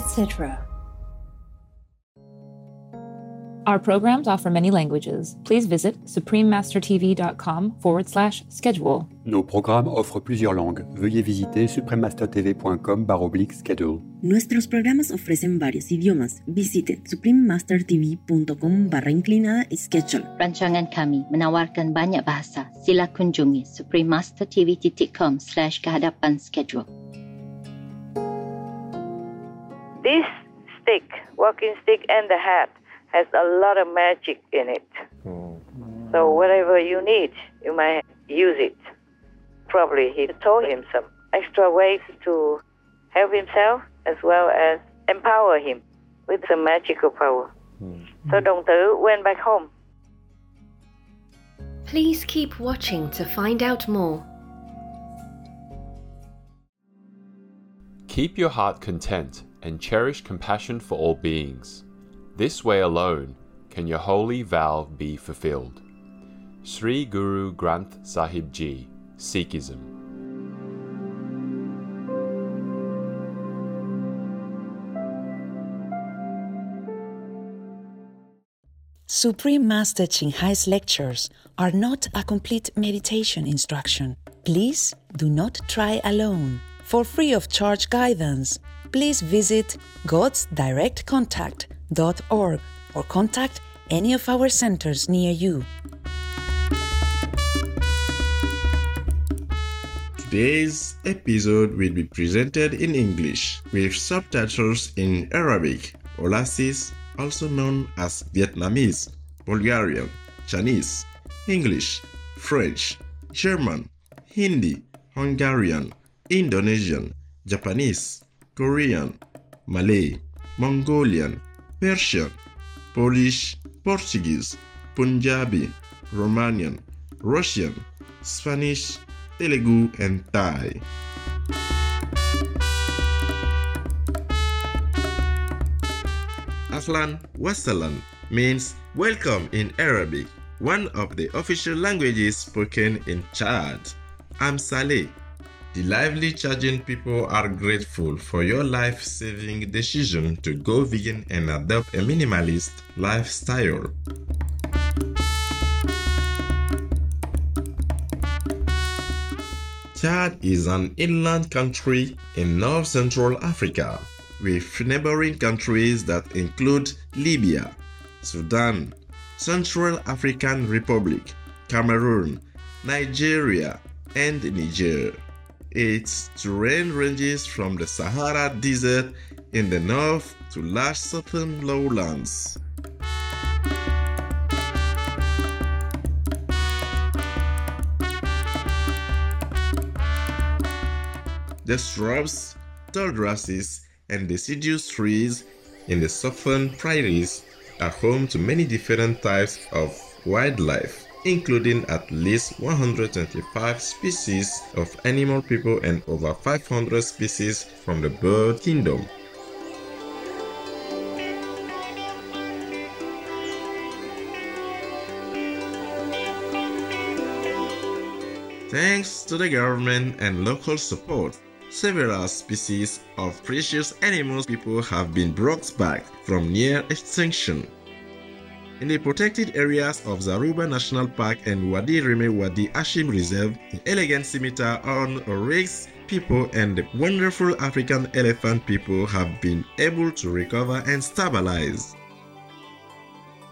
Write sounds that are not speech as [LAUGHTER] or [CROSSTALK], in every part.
Etc. Our programs offer many languages. Please visit suprememastertv.com forward slash schedule. Nos programmes offrent plusieurs langues. Veuillez visiter suprememastertv.com oblique schedule. Nuestros programas ofrecen varios idiomas. Visite suprememastertv.com barra inclinada schedule. Rancangan kami menawarkan banyak bahasa. Sila kunjungi suprememastertv.com slash kehadapan schedule. This stick, walking stick and the hat has a lot of magic in it. So whatever you need, you might use it. Probably he told him some extra ways to help himself as well as empower him with some magical power. So hmm. Dong Tử went back home. Please keep watching to find out more. Keep your heart content and cherish compassion for all beings. This way alone can your holy vow be fulfilled. Sri Guru Granth Sahib Ji, Sikhism. Supreme Master Ching Hai's lectures are not a complete meditation instruction. Please do not try alone. For free of charge guidance, please visit godsdirectcontact.org or contact any of our centers near you. Today's episode will be presented in English with subtitles in Arabic, Aulacese, also known as Vietnamese, Bulgarian, Chinese, English, French, German, Hindi, Hungarian, Indonesian, Japanese, Korean, Malay, Mongolian, Persian, Polish, Portuguese, Punjabi, Romanian, Russian, Spanish, Telugu, and Thai. Aslan Wasalan means welcome in Arabic, one of the official languages spoken in Chad. I'm Saleh, the lively Chadian people are grateful for your life saving decision to go vegan and adopt a minimalist lifestyle. Chad is an inland country in north central Africa with neighboring countries that include Libya, Sudan, Central African Republic, Cameroon, Nigeria, and Niger. Its terrain ranges from the Sahara Desert in the north to large southern lowlands. The shrubs, tall grasses, and deciduous trees in the southern prairies are home to many different types of wildlife including at least 125 species of animal people and over 500 species from the bird kingdom. Thanks to the government and local support, several species of precious animals people have been brought back from near extinction. In the protected areas of Zakouma National Park and Wadi Rime Wadi Ashim Reserve, the elegant scimitar-horned oryx people and the wonderful African elephant people have been able to recover and stabilize.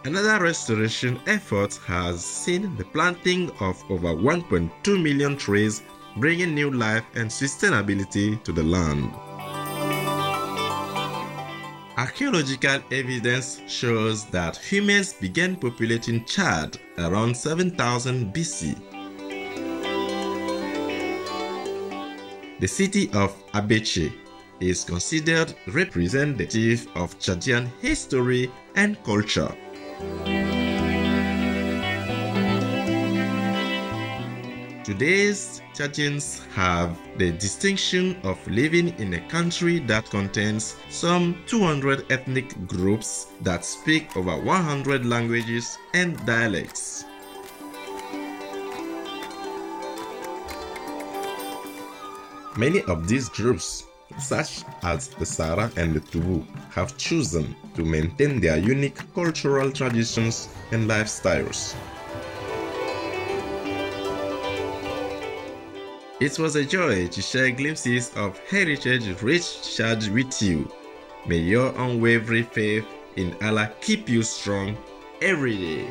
Another restoration effort has seen the planting of over 1.2 million trees, bringing new life and sustainability to the land. Archaeological evidence shows that humans began populating Chad around 7000 BC. The city of Abeche, is considered representative of Chadian history and culture. Today's Chadians have the distinction of living in a country that contains some 200 ethnic groups that speak over 100 languages and dialects. Many of these groups, such as the Sara and the Tubu, have chosen to maintain their unique cultural traditions and lifestyles. It was a joy to share glimpses of heritage-rich Chad with you. May your unwavering faith in Allah keep you strong every day.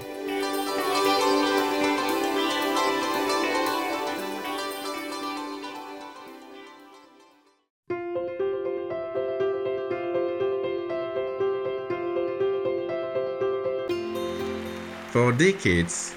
For decades,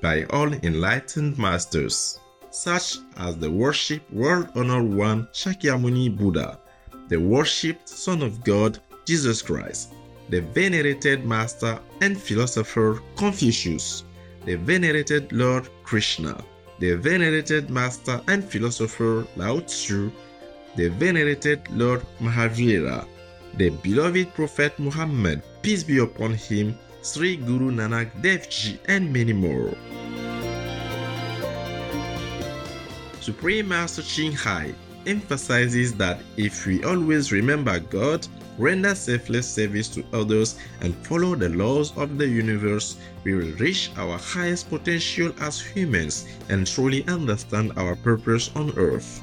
by all enlightened masters, such as the worshipped world honored one Shakyamuni Buddha, the worshipped Son of God Jesus Christ, the venerated master and philosopher Confucius, the venerated Lord Krishna, the venerated master and philosopher Lao Tzu, the venerated Lord Mahavira, the beloved Prophet Muhammad, peace be upon him, Sri Guru Nanak Dev Ji, and many more. Supreme Master Ching Hai emphasizes that if we always remember God, render selfless service to others, and follow the laws of the universe, we will reach our highest potential as humans and truly understand our purpose on earth.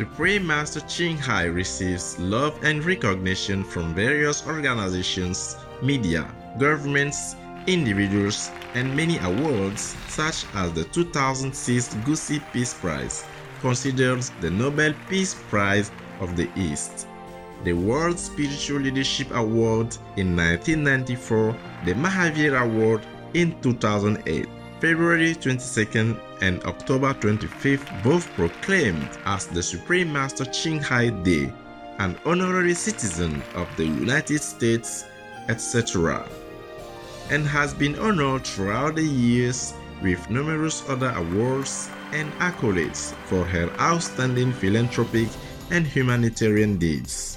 Supreme Master Ching Hai receives love and recognition from various organizations, media, governments, individuals, and many awards such as the 2006 Gusi Peace Prize, considered the Nobel Peace Prize of the East, the World Spiritual Leadership Award in 1994, the Mahavir Award in 2008. February 22nd and October 25th both proclaimed as the Supreme Master Ching Hai Day, an honorary citizen of the United States, etc., and has been honored throughout the years with numerous other awards and accolades for her outstanding philanthropic and humanitarian deeds.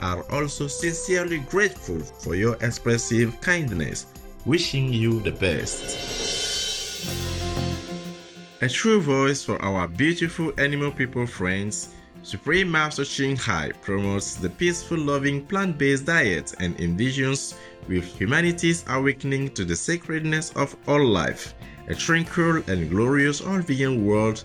are also sincerely grateful for your expressive kindness, wishing you the best. A true voice for our beautiful animal people friends, Supreme Master Ching Hai promotes the peaceful, loving plant based diet and envisions with humanity's awakening to the sacredness of all life, a tranquil and glorious all vegan world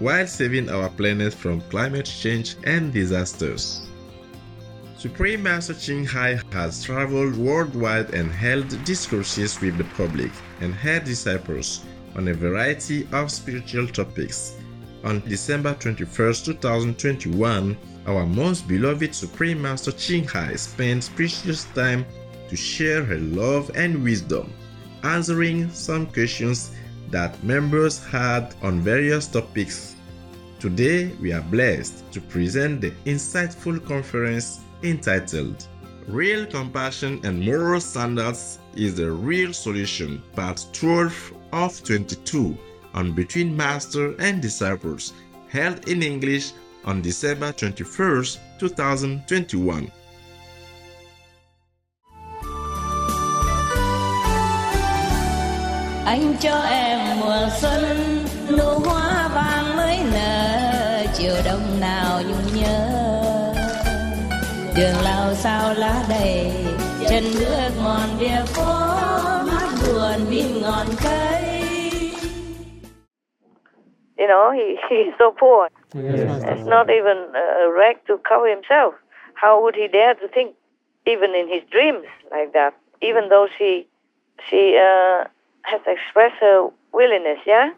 while saving our planet from climate change and disasters. Supreme Master Ching Hai has traveled worldwide and held discourses with the public and her disciples on a variety of spiritual topics. On December 21, 2021, our most beloved Supreme Master Ching Hai spent precious time to share her love and wisdom, answering some questions that members had on various topics. Today, we are blessed to present the insightful conference entitled Real Compassion and Moral Standards is the Real Solution, Part 12 of 22 on Between Master and Disciples, held in English on December 21st, 2021. anh cho em mùa xuân nụ hoa vàng mới nở chiều đông nào nhung nhớ đường lao sao lá đầy chân bước ngọn địa phố mắt buồn vì ngọn cây You know, he, he's so poor. It's not even a rag to cover himself. How would he dare to think, even in his dreams, like that? Even though she, she uh, has expressed her willingness, yeah?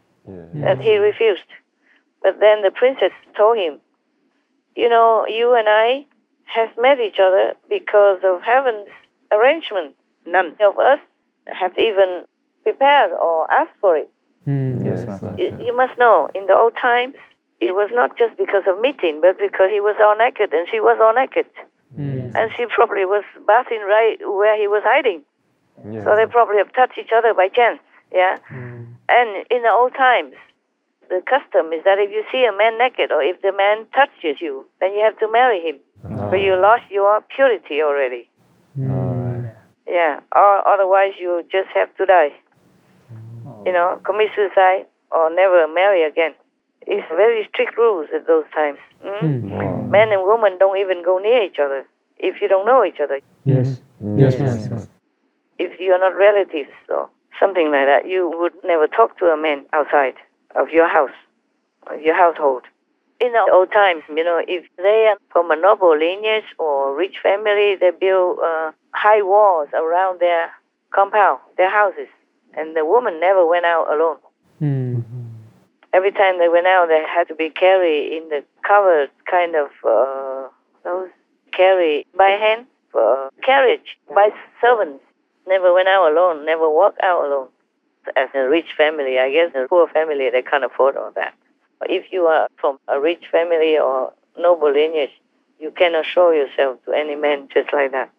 That he refused. But then the princess told him, You know, you and I have met each other because of heaven's arrangement. None of us have even prepared or asked for it. Hmm. yes, You, you must know, in the old times, it was not just because of meeting, but because he was all naked and she was all naked. Hmm. And she probably was bathing right where he was hiding. So they probably have touched each other by chance. Yeah. Hmm. And in the old times, the custom is that if you see a man naked or if the man touches you, then you have to marry him. Ah. But you lost your purity already. Ah. Yeah. Or otherwise you just have to die. Ah. You know, commit suicide or never marry again. It's very strict rules at those times. Mm? Men and women don't even go near each other if you don't know each other. Yes. Mm-hmm. Yes, ma'am. If you're not relatives or something like that, you would never talk to a man outside of your house, of your household. In the old times, you know, if they are from a noble lineage or rich family, they build uh, high walls around their compound, their houses, and the woman never went out alone. Every time they went out, they had to be carried in the covered kind of uh, those carry by hand uh, carriage by servants. Never went out alone. Never walked out alone. As a rich family, I guess a poor family they can't afford all that. But if you are from a rich family or noble lineage, you cannot show yourself to any man just like that.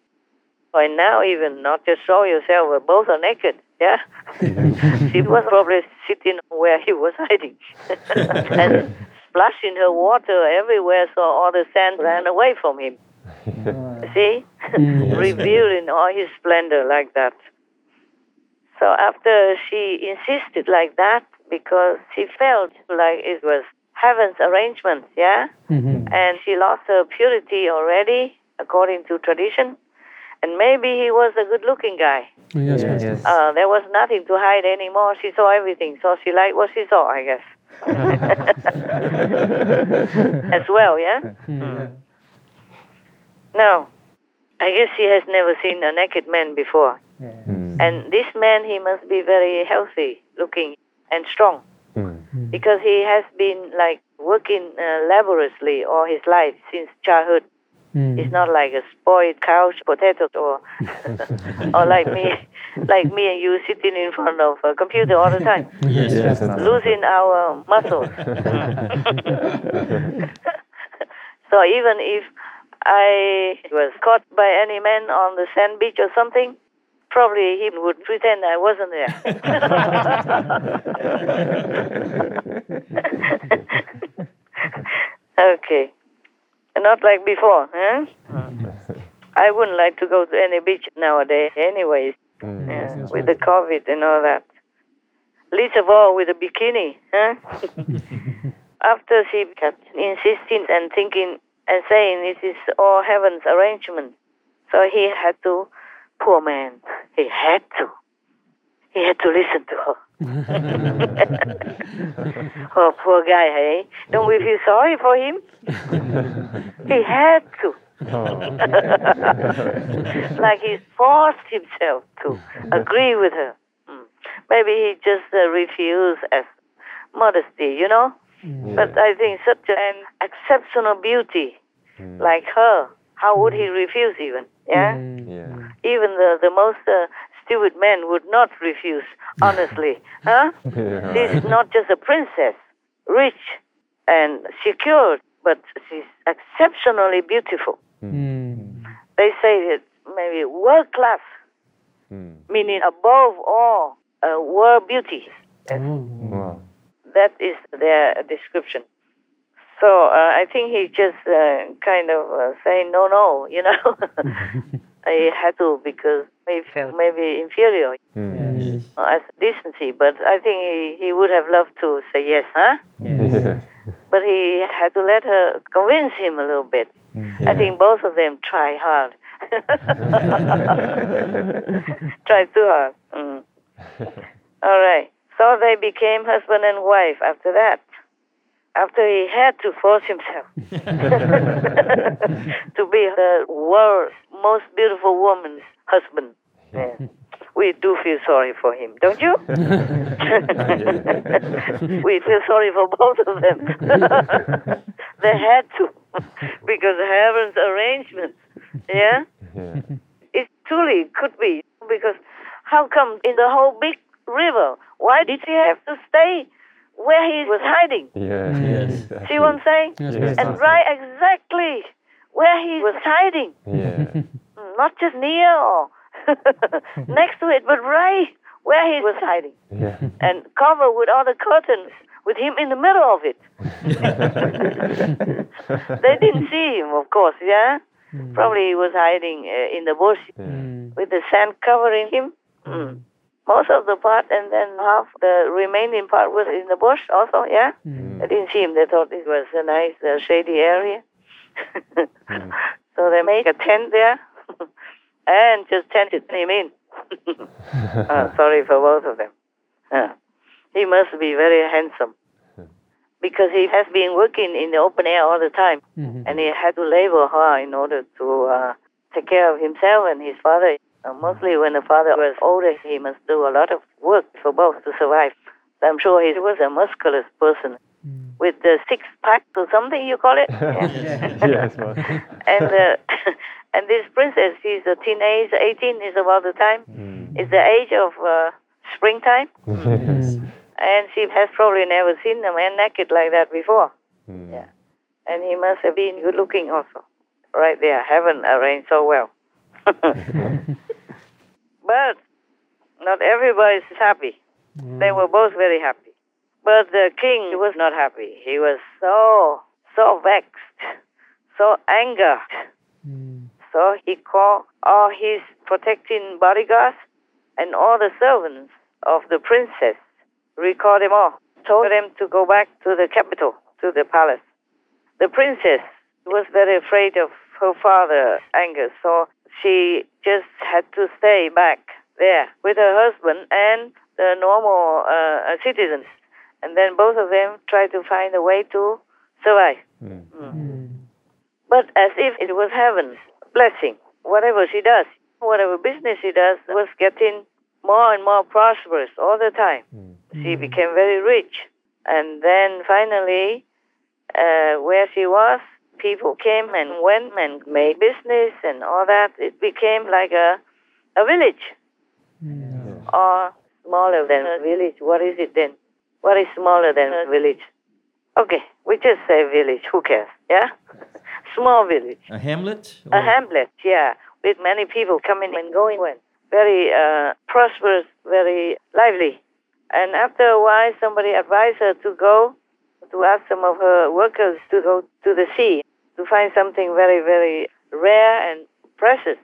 And now even not just show yourself, but both are naked. Yeah? [LAUGHS] she was probably sitting where he was hiding [LAUGHS] and splashing her water everywhere so all the sand ran away from him. [LAUGHS] See? Revealing all his splendor like that. So after she insisted like that, because she felt like it was heaven's arrangement, yeah? Mm-hmm. And she lost her purity already, according to tradition. And maybe he was a good looking guy. Oh, yes, Master. Uh, there was nothing to hide anymore. She saw everything. So she liked what she saw, I guess. [LAUGHS] As well, yeah? Hmm. Hmm. No. I guess she has never seen a naked man before. Mm. And this man, he must be very healthy looking and strong mm. Mm. because he has been like working uh, laboriously all his life since childhood. It's not like a spoiled couch potato or [LAUGHS] or like me, like me and you sitting in front of a computer all the time, [LAUGHS] Yes, yes, Master. losing our muscles. [LAUGHS] so even if I was caught by any man on the sand beach or something, probably he would pretend I wasn't there. [LAUGHS] okay. Not like before, huh? [LAUGHS] I wouldn't like to go to any beach nowadays, anyways, mm. yeah, with the COVID and all that. Least of all with a bikini, huh? [LAUGHS] After she kept insisting and thinking and saying it is all heaven's arrangement, so he had to, poor man, he had to. He had to listen to her. [LAUGHS] oh, poor guy, hey? Don't we feel sorry for him? [LAUGHS] he had to. [LAUGHS] like he forced himself to agree with her. Mm. Maybe he just uh, refused as modesty, you know? But I think such an exceptional beauty like her, how would he refuse even? Yeah? Mm. Even the, the most uh, stupid man would not refuse, honestly. huh? [LAUGHS] She's not just a princess, rich and secure, but she's exceptionally beautiful. They say that maybe world class, meaning above all, uh, world beauty. That is their description. So uh, I think he just uh, kind of uh, saying no, no, you know. [LAUGHS] [LAUGHS] I had to because he felt maybe inferior uh, as decency, but I think he, he would have loved to say yes, huh? Yes. [LAUGHS] But he had to let her convince him a little bit. I think both of them try hard. [LAUGHS] [LAUGHS] try too hard. Mm. All right. So they became husband and wife after that. After he had to force himself [LAUGHS] [LAUGHS] to be the world's most beautiful woman's husband. Yeah. We do feel sorry for him, don't you? [LAUGHS] we feel sorry for both of them. they had to, because heaven's arrangement. Yeah? It truly could be, because how come in the whole big river, why did he have to stay where he was hiding? Yes. See what I'm saying? Yes, yes, and right exactly where he was hiding. Yeah. [LAUGHS] Not just near or [LAUGHS] next to it, but right where he was hiding. Yeah. And covered with all the curtains with him in the middle of it. [LAUGHS] they didn't see him, of course, yeah? Probably he was hiding uh, in the bush with the sand covering him. Mm. Most of the part, and then half the remaining part was in the bush also, yeah? They didn't see him. They thought it was a nice uh, shady area. [LAUGHS] so they make a tent there [LAUGHS] and just tented him in. uh, [LAUGHS] sorry for both of them. Uh, he must be very handsome because he has been working in the open air all the time and he had to labor hard in order to uh, take care of himself and his father. Uh, mostly when the father was older, he must do a lot of work for both to survive. I'm sure he was a muscular person with the six pack or something you call it. [LAUGHS] Yes, [LAUGHS] boss. and uh, [LAUGHS] and this princess, she's a teenage, 18 is about the time. It's the age of uh, springtime, and she has probably never seen a man naked like that before. Yeah, and he must have been good looking also. Right there, heaven arranged so well. But Not everybody is happy. They mm. were both very happy. But the king was not happy. He was so, so vexed, so angered. Mm. So he called all his protecting bodyguards and all the servants of the princess, recalled them all, told them to go back to the capital, to the palace. The princess was very afraid of her father anger, so she just had to stay back there with her husband and the normal uh, citizens. And then both of them tried to find a way to survive. Mm. But as if it was heaven's blessing, whatever she does, whatever business she does, was getting more and more prosperous all the time. She became very rich. And then finally, uh, where she was, people came and went and made business and all that. It became like a, a village. Or smaller than a village. What is it then? What is smaller than a village? Okay, we just say village. Who cares? Yeah? [LAUGHS] Small village. A hamlet? A hamlet, yeah, with many people coming and going. Very uh, prosperous, very lively. And after a while, somebody advised her to go to ask some of her workers to go to the sea to find something very, very rare and precious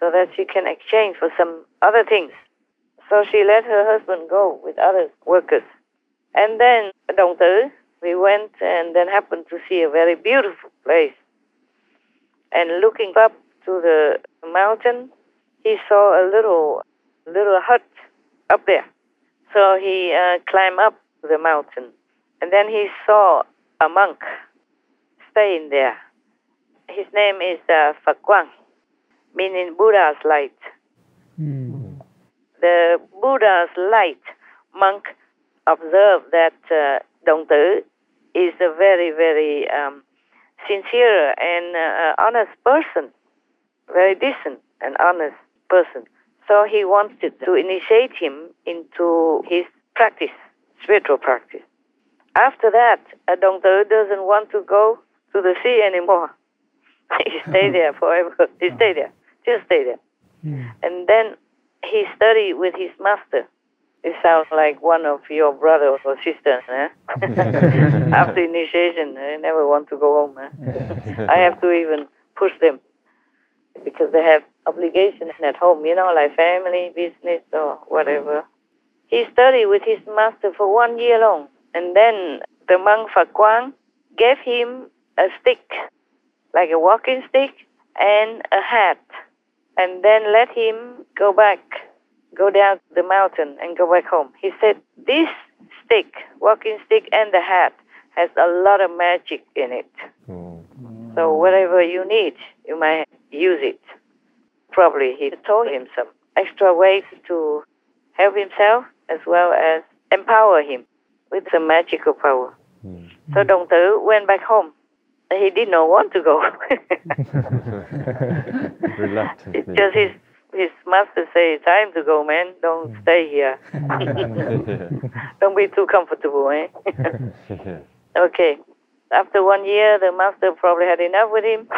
so that she can exchange for some other things. So she let her husband go with other workers. And then Dong Tử, we went and then happened to see a very beautiful place. And looking up to the mountain, he saw a little little hut up there. So he uh, climbed up the mountain, and then he saw a monk staying there. His name is uh, Quang, meaning Buddha's light. The Buddha's light monk observed that uh, Dong Tử is a very, very um, sincere and uh, honest person, very decent and honest person. So he wanted to initiate him into his practice, spiritual practice. After that, a Tử doesn't want to go to the sea anymore. [LAUGHS] he stayed there forever. He stayed there, just stay there. And then he studied with his master. It sounds like one of your brothers or sisters. [LAUGHS] Eh? After initiation, they never want to go home. Eh? [LAUGHS] I have to even push them because they have obligations at home, you know, like family, business, or whatever. He studied with his master for one year long, and then the monk Quang gave him a stick, like a walking stick, and a hat, and then let him go back, go down the mountain, and go back home. He said, This stick, walking stick, and the hat has a lot of magic in it. Oh. So whatever you need, you might use it. Probably he told him some extra ways to help himself as well as empower him with some magical power. Hmm. So hmm. Dong Tử went back home. He did not want to go. [LAUGHS] Reluctantly. It's just his his master say, "Time to go, man. Don't hmm. stay here. [LAUGHS] Don't be too comfortable, eh?" [LAUGHS] okay. After one year, the master probably had enough with him,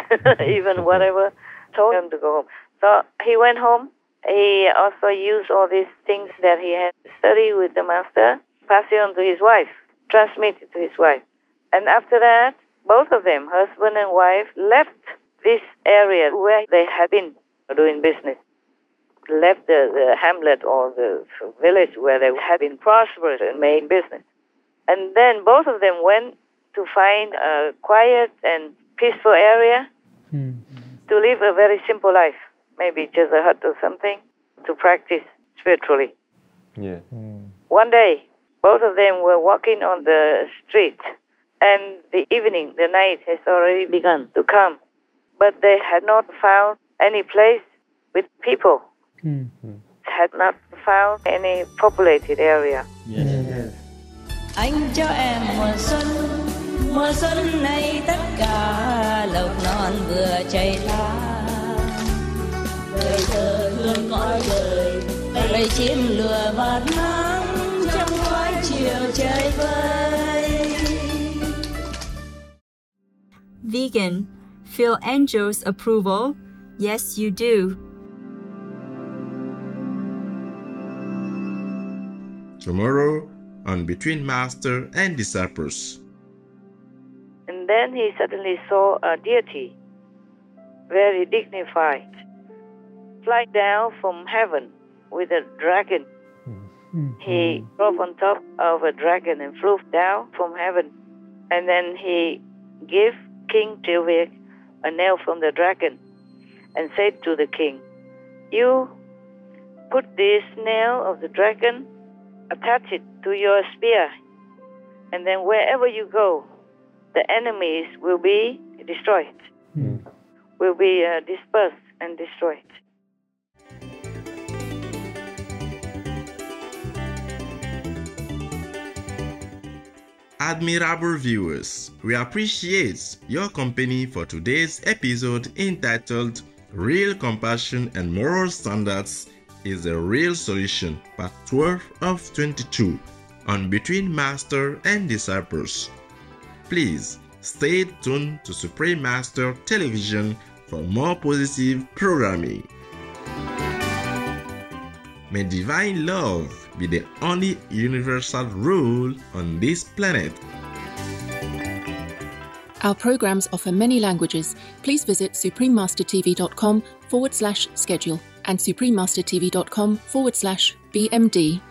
even whatever, told him to go home. So he went home. He also used all these things that he had studied with the master, passed it on to his wife, transmitted to his wife. And after that, both of them, husband and wife, left this area where they had been doing business, left the, the hamlet or the village where they had been prosperous and made business. And then both of them went to find a quiet and peaceful area hmm. to live a very simple life, maybe just a hut or something, to practice spiritually. Yeah. Hmm. One day, both of them were walking on the street, and the evening, the night has already begun to come, but they had not found any place with people, mm-hmm. had not found any populated area. Anh cho em mùa xuân Mùa xuân này tất cả lộc non vừa chảy lá Đời thơ thương cõi đời Bầy chim lừa bạt nắng Vegan. Feel Angel's approval? Yes, you do. tomorrow on Between Master and Disciples. And then he suddenly saw a deity, very dignified, fly down from heaven with a dragon. He drove on top of a dragon and flew down from heaven. And then he gave King Tilvik a nail from the dragon and said to the king, You put this nail of the dragon, attach it to your spear, and then wherever you go, the enemies will be destroyed, will be uh, dispersed and destroyed. Admirable viewers, we appreciate your company for today's episode entitled Real Compassion and Moral Standards is a Real Solution, Part 12 of 22 on Between Master and Disciples. Please stay tuned to Supreme Master Television for more positive programming. May divine love be the only universal rule on this planet. Our programs offer many languages. Please visit suprememastertv.com forward slash schedule and suprememastertv.com forward slash BMD